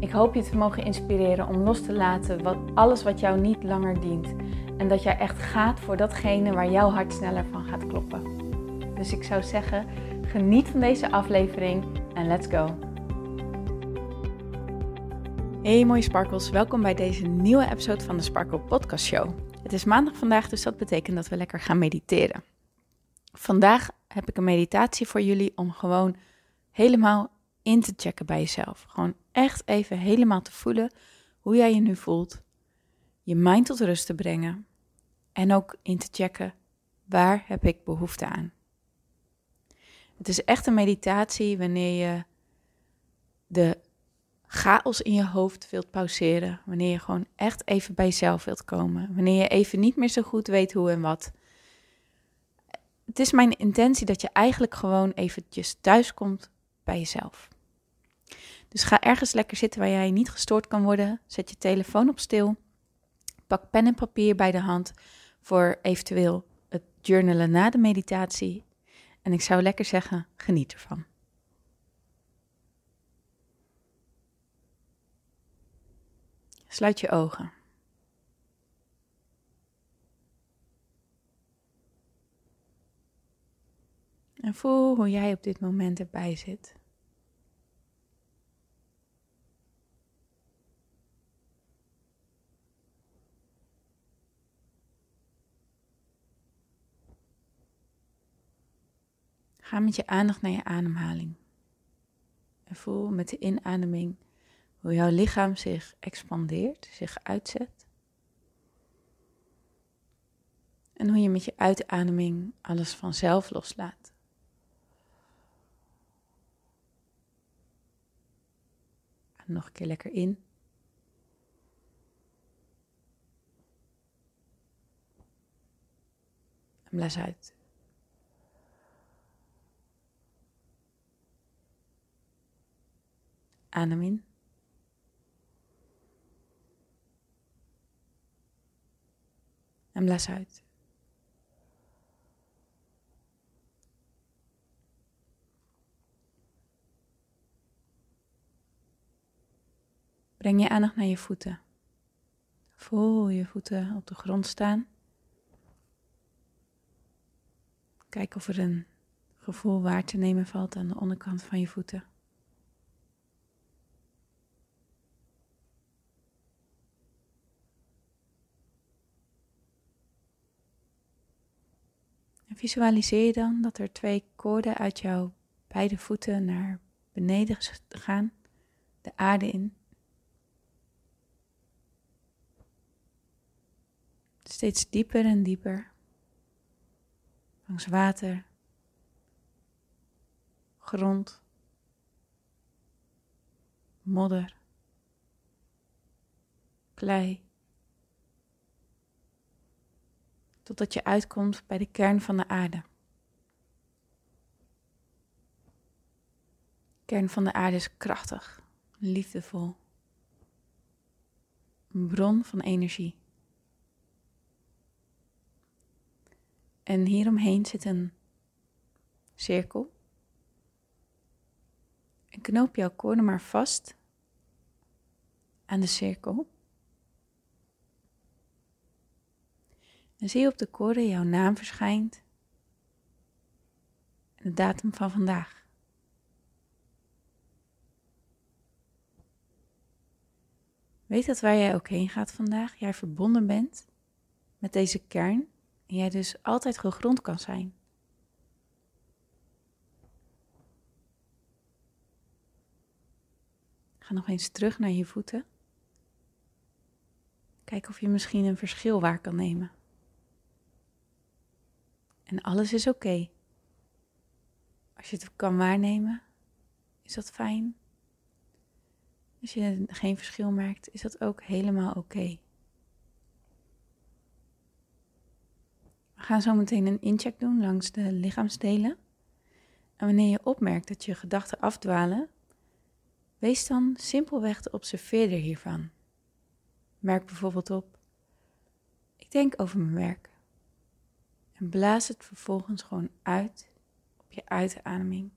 Ik hoop je te mogen inspireren om los te laten wat, alles wat jou niet langer dient. En dat jij echt gaat voor datgene waar jouw hart sneller van gaat kloppen. Dus ik zou zeggen, geniet van deze aflevering en let's go. Hey mooie sparkles, welkom bij deze nieuwe episode van de Sparkle Podcast Show. Het is maandag vandaag, dus dat betekent dat we lekker gaan mediteren. Vandaag heb ik een meditatie voor jullie om gewoon helemaal in te checken bij jezelf. Gewoon echt even helemaal te voelen hoe jij je nu voelt. Je mind tot rust te brengen. En ook in te checken waar heb ik behoefte aan. Het is echt een meditatie wanneer je de chaos in je hoofd wilt pauzeren. Wanneer je gewoon echt even bij jezelf wilt komen. Wanneer je even niet meer zo goed weet hoe en wat. Het is mijn intentie dat je eigenlijk gewoon eventjes thuis komt bij jezelf. Dus ga ergens lekker zitten waar jij niet gestoord kan worden. Zet je telefoon op stil. Pak pen en papier bij de hand voor eventueel het journalen na de meditatie. En ik zou lekker zeggen, geniet ervan. Sluit je ogen. En voel hoe jij op dit moment erbij zit. Ga met je aandacht naar je ademhaling. En voel met de inademing hoe jouw lichaam zich expandeert, zich uitzet. En hoe je met je uitademing alles vanzelf loslaat. En nog een keer lekker in. En blaas uit. Adem in. En blaas uit. Breng je aandacht naar je voeten. Voel je voeten op de grond staan. Kijk of er een gevoel waar te nemen valt aan de onderkant van je voeten. Visualiseer dan dat er twee koorden uit jouw beide voeten naar beneden gaan, de aarde in. Steeds dieper en dieper. Langs water, grond, modder, klei. Totdat je uitkomt bij de kern van de aarde. De kern van de aarde is krachtig, liefdevol, een bron van energie. En hieromheen zit een cirkel. En knoop jouw koorden maar vast aan de cirkel. En zie op de koorden jouw naam verschijnt en de datum van vandaag. Weet dat waar jij ook heen gaat vandaag, jij verbonden bent met deze kern en jij dus altijd gegrond kan zijn. Ga nog eens terug naar je voeten. Kijk of je misschien een verschil waar kan nemen en alles is oké. Als je het kan waarnemen, is dat fijn. Als je geen verschil merkt, is dat ook helemaal oké. We gaan zo meteen een incheck doen langs de lichaamsdelen. En wanneer je opmerkt dat je gedachten afdwalen, wees dan simpelweg de observeerder hiervan. Merk bijvoorbeeld op: ik denk over mijn werk. En blaas het vervolgens gewoon uit op je uitademing.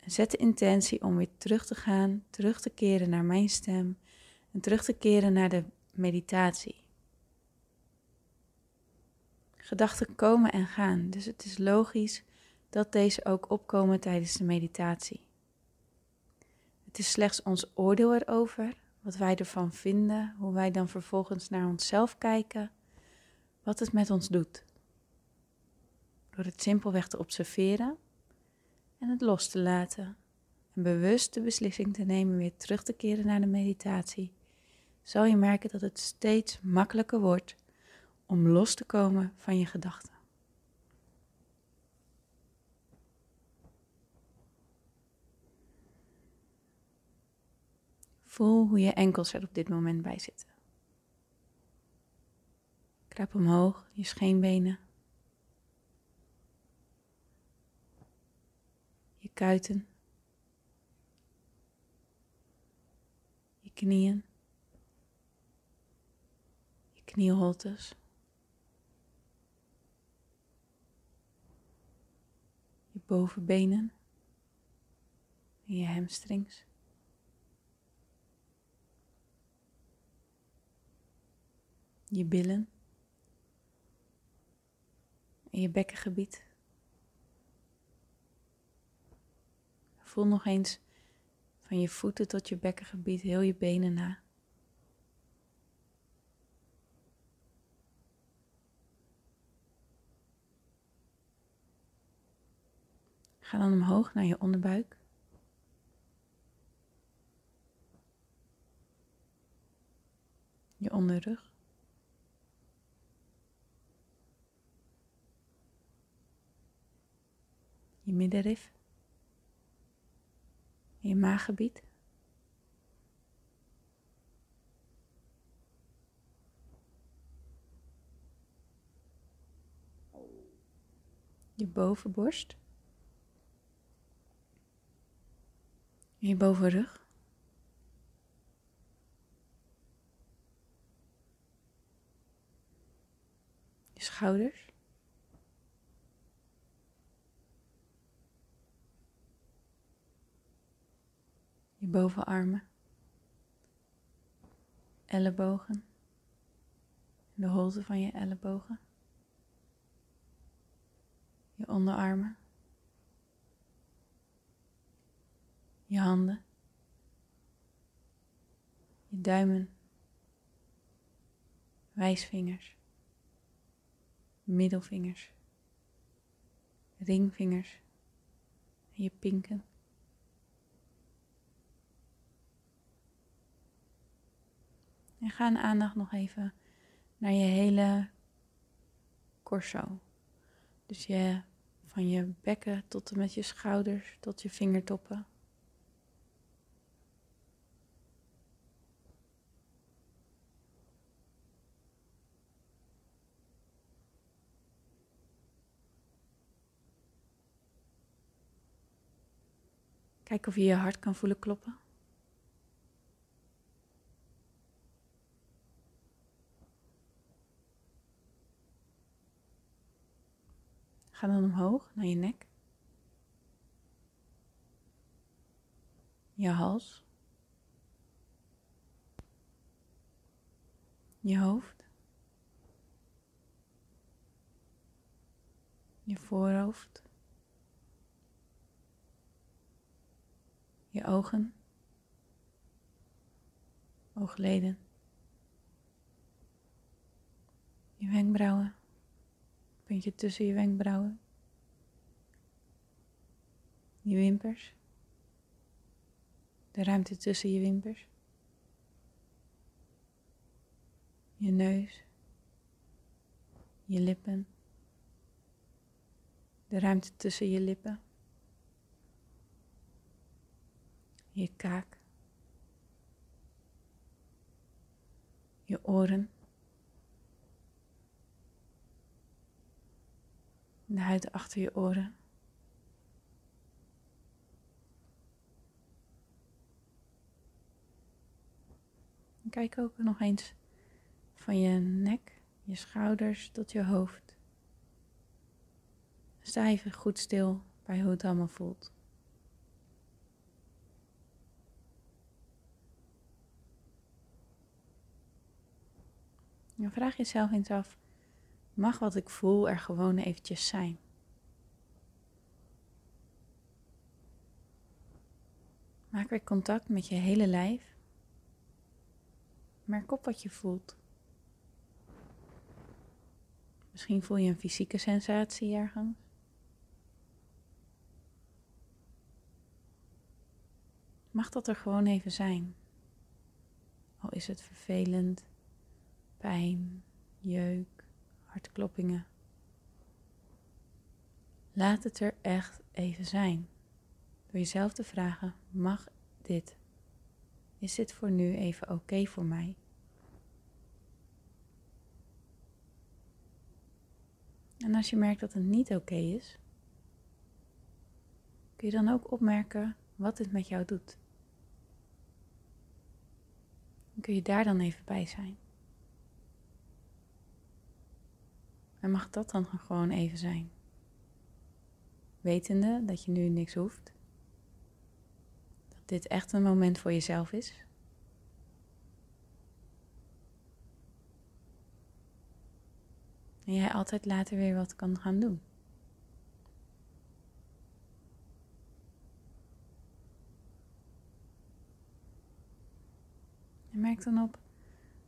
En zet de intentie om weer terug te gaan, terug te keren naar mijn stem en terug te keren naar de meditatie. Gedachten komen en gaan, dus het is logisch dat deze ook opkomen tijdens de meditatie. Het is slechts ons oordeel erover, wat wij ervan vinden, hoe wij dan vervolgens naar onszelf kijken, wat het met ons doet. Door het simpelweg te observeren en het los te laten en bewust de beslissing te nemen weer terug te keren naar de meditatie, zal je merken dat het steeds makkelijker wordt om los te komen van je gedachten. Voel hoe je enkels er op dit moment bij zitten. Krap omhoog, je scheenbenen. Kuiten. Je knieën. Je knieholtes. Je bovenbenen. En je hamstrings. je billen en je bekkengebied. Voel nog eens van je voeten tot je bekkengebied, heel je benen na. Ga dan omhoog naar je onderbuik. Je onderrug. je middenrif, je maaggebied. Je bovenborst. Je bovenrug. Je schouders. je bovenarmen, ellebogen, de holte van je ellebogen, je onderarmen, je handen, je duimen, wijsvingers, middelvingers, ringvingers en je pinken. En ga een aandacht nog even naar je hele corso. Dus je, van je bekken tot en met je schouders, tot je vingertoppen. Kijk of je je hart kan voelen kloppen. Ga dan omhoog naar je nek. Je hals. Je hoofd. Je voorhoofd. Je ogen. Oogleden. Je wenkbrauwen vind je tussen je wenkbrauwen, je wimpers, de ruimte tussen je wimpers, je neus, je lippen, de ruimte tussen je lippen, je kaak, je oren. De huid achter je oren. kijk ook nog eens van je nek, je schouders tot je hoofd. Sta even goed stil bij hoe het allemaal voelt. En vraag jezelf eens af, mag wat ik voel er gewoon eventjes zijn? Maak weer contact met je hele lijf. Merk op wat je voelt. Misschien voel je een fysieke sensatie ergens. Mag dat er gewoon even zijn? Al is het vervelend, pijn, jeuk, hartkloppingen. Laat het er echt even zijn. Door jezelf te vragen: mag dit? Is dit voor nu even oké voor mij? En als je merkt dat het niet oké is, kun je dan ook opmerken wat dit met jou doet. Kun je daar dan even bij zijn. En mag dat dan gewoon even zijn? Wetende dat je nu niks hoeft. Dat dit echt een moment voor jezelf is. En jij altijd later weer wat kan gaan doen. En merk dan op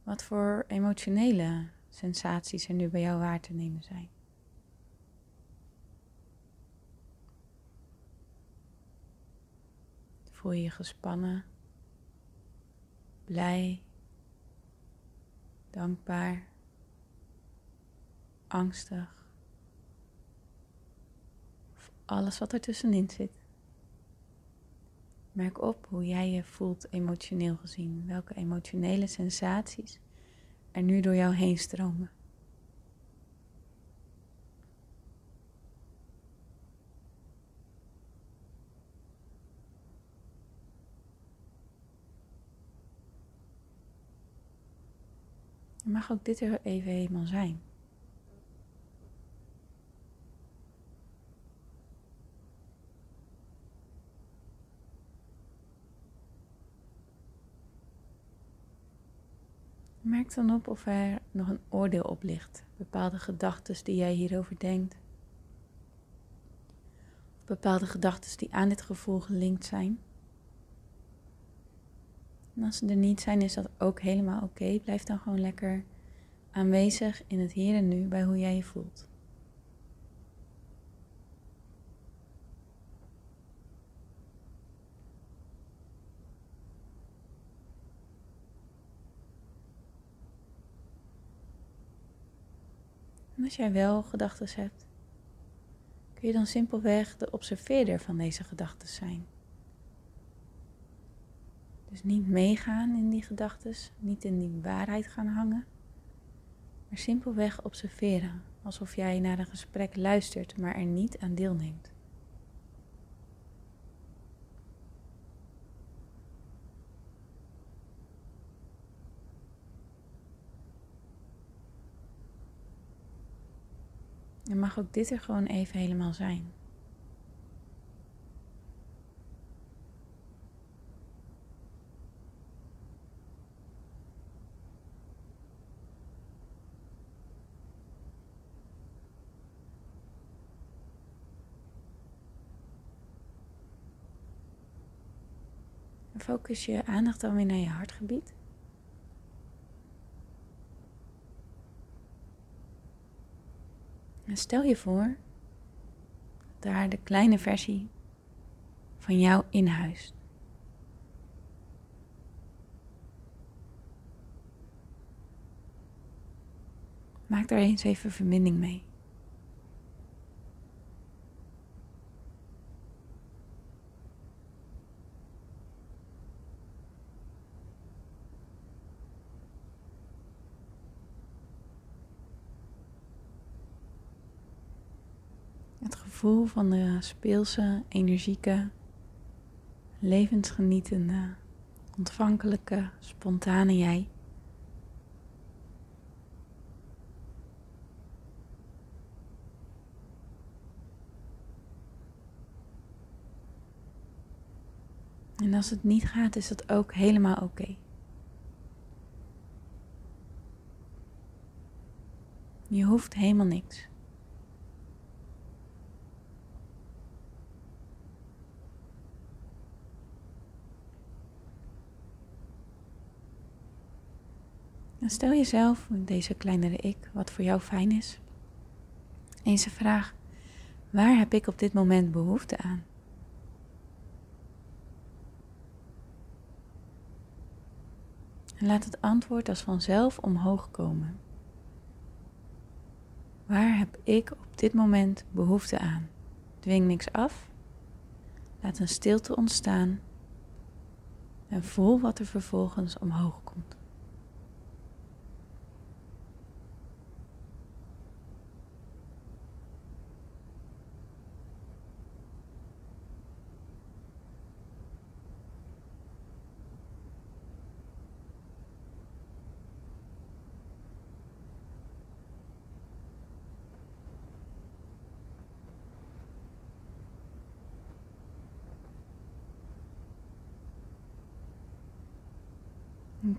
wat voor emotionele sensaties er nu bij jou waar te nemen zijn. Voel je je gespannen, blij, dankbaar, angstig. Of alles wat er tussenin zit. Merk op hoe jij je voelt emotioneel gezien. Welke emotionele sensaties er nu door jou heen stromen. Mag ook dit er even helemaal zijn. Merk dan op of er nog een oordeel op ligt. Bepaalde gedachten die jij hierover denkt. Of bepaalde gedachten die aan dit gevoel gelinkt zijn. En als ze er niet zijn, is dat ook helemaal oké. Blijf dan gewoon lekker aanwezig in het hier en nu bij hoe jij je voelt. En als jij wel gedachten hebt, kun je dan simpelweg de observeerder van deze gedachten zijn. Dus niet meegaan in die gedachten, niet in die waarheid gaan hangen, maar simpelweg observeren, alsof jij naar een gesprek luistert, maar er niet aan deelneemt. En mag ook dit er gewoon even helemaal zijn. focus je aandacht dan weer naar je hartgebied. En stel je voor dat daar de kleine versie van jou in huis. Maak daar eens even verbinding mee. Gevoel van de speelse, energieke, levensgenietende, ontvankelijke, spontane jij. En als het niet gaat, is dat ook helemaal oké. Je hoeft helemaal niks. Stel jezelf, deze kleinere ik, wat voor jou fijn is. Eens de vraag: waar heb ik op dit moment behoefte aan? En laat het antwoord als vanzelf omhoog komen. Waar heb ik op dit moment behoefte aan? Dwing niks af. Laat een stilte ontstaan. En voel wat er vervolgens omhoog komt.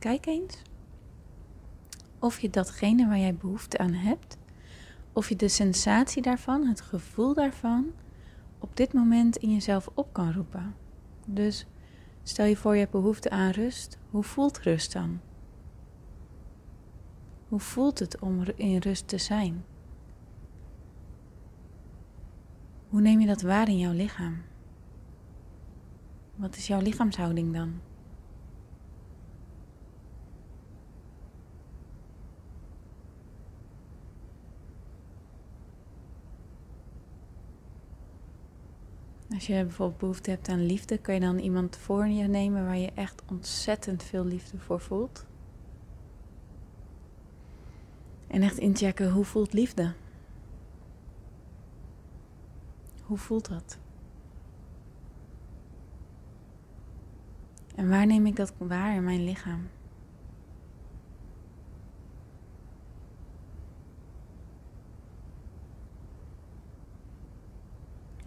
Kijk eens of je datgene waar jij behoefte aan hebt, of je de sensatie daarvan, het gevoel daarvan, op dit moment in jezelf op kan roepen. Dus stel je voor je hebt behoefte aan rust. Hoe voelt rust dan? Hoe voelt het om in rust te zijn? Hoe neem je dat waar in jouw lichaam? Wat is jouw lichaamshouding dan? Als je bijvoorbeeld behoefte hebt aan liefde, kan je dan iemand voor je nemen waar je echt ontzettend veel liefde voor voelt. En echt inchecken hoe voelt liefde? Hoe voelt dat? En waar neem ik dat waar in mijn lichaam?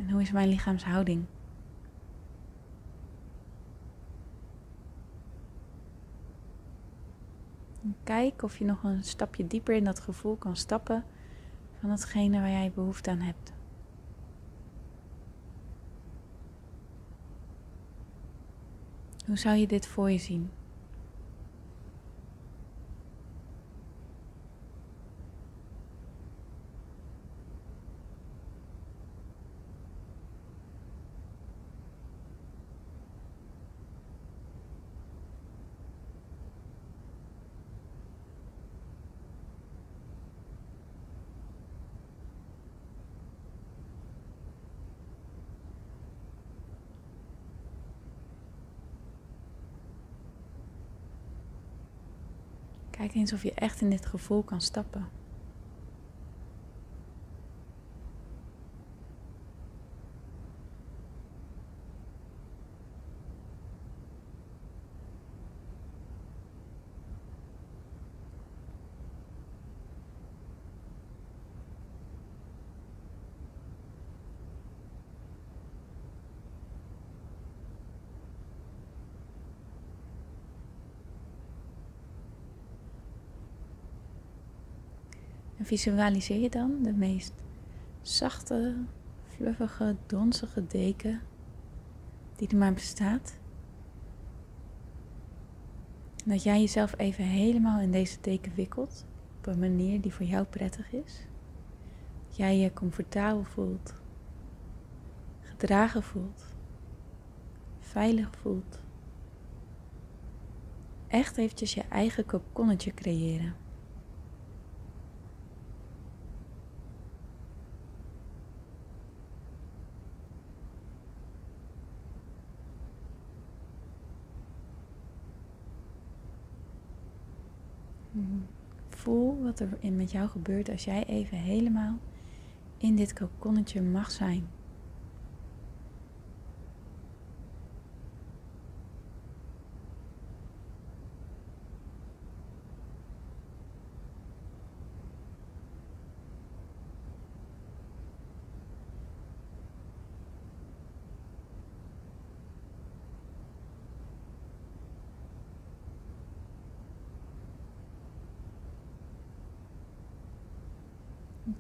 En hoe is mijn lichaamshouding? kijk of je nog een stapje dieper in dat gevoel kan stappen van hetgene waar jij behoefte aan hebt. Hoe zou je dit voor je zien? Kijk eens of je echt in dit gevoel kan stappen. Visualiseer je dan de meest zachte, fluffige, donzige deken die er maar bestaat. Dat jij jezelf even helemaal in deze deken wikkelt op een manier die voor jou prettig is. Dat jij je comfortabel voelt, gedragen voelt, veilig voelt. Echt eventjes je eigen kokonnetje creëren. Voel wat er met jou gebeurt als jij even helemaal in dit kokonnetje mag zijn.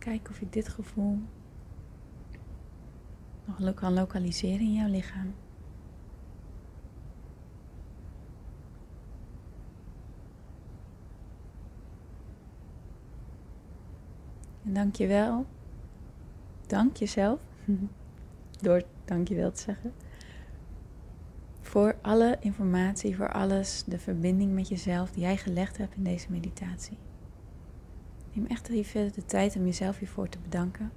Kijk of je dit gevoel nog kan lokaliseren in jouw lichaam. En dank je wel. Dank jezelf. Door dank je wel te zeggen. Voor alle informatie, voor alles, de verbinding met jezelf die jij gelegd hebt in deze meditatie. Neem echt even de tijd om jezelf hiervoor te bedanken.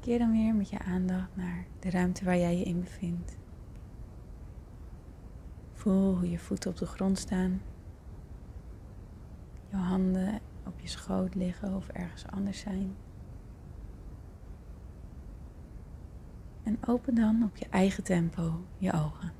Keer dan weer met je aandacht naar de ruimte waar jij je in bevindt. Voel hoe je voeten op de grond staan. Je handen op je schoot liggen of ergens anders zijn. En open dan op je eigen tempo je ogen.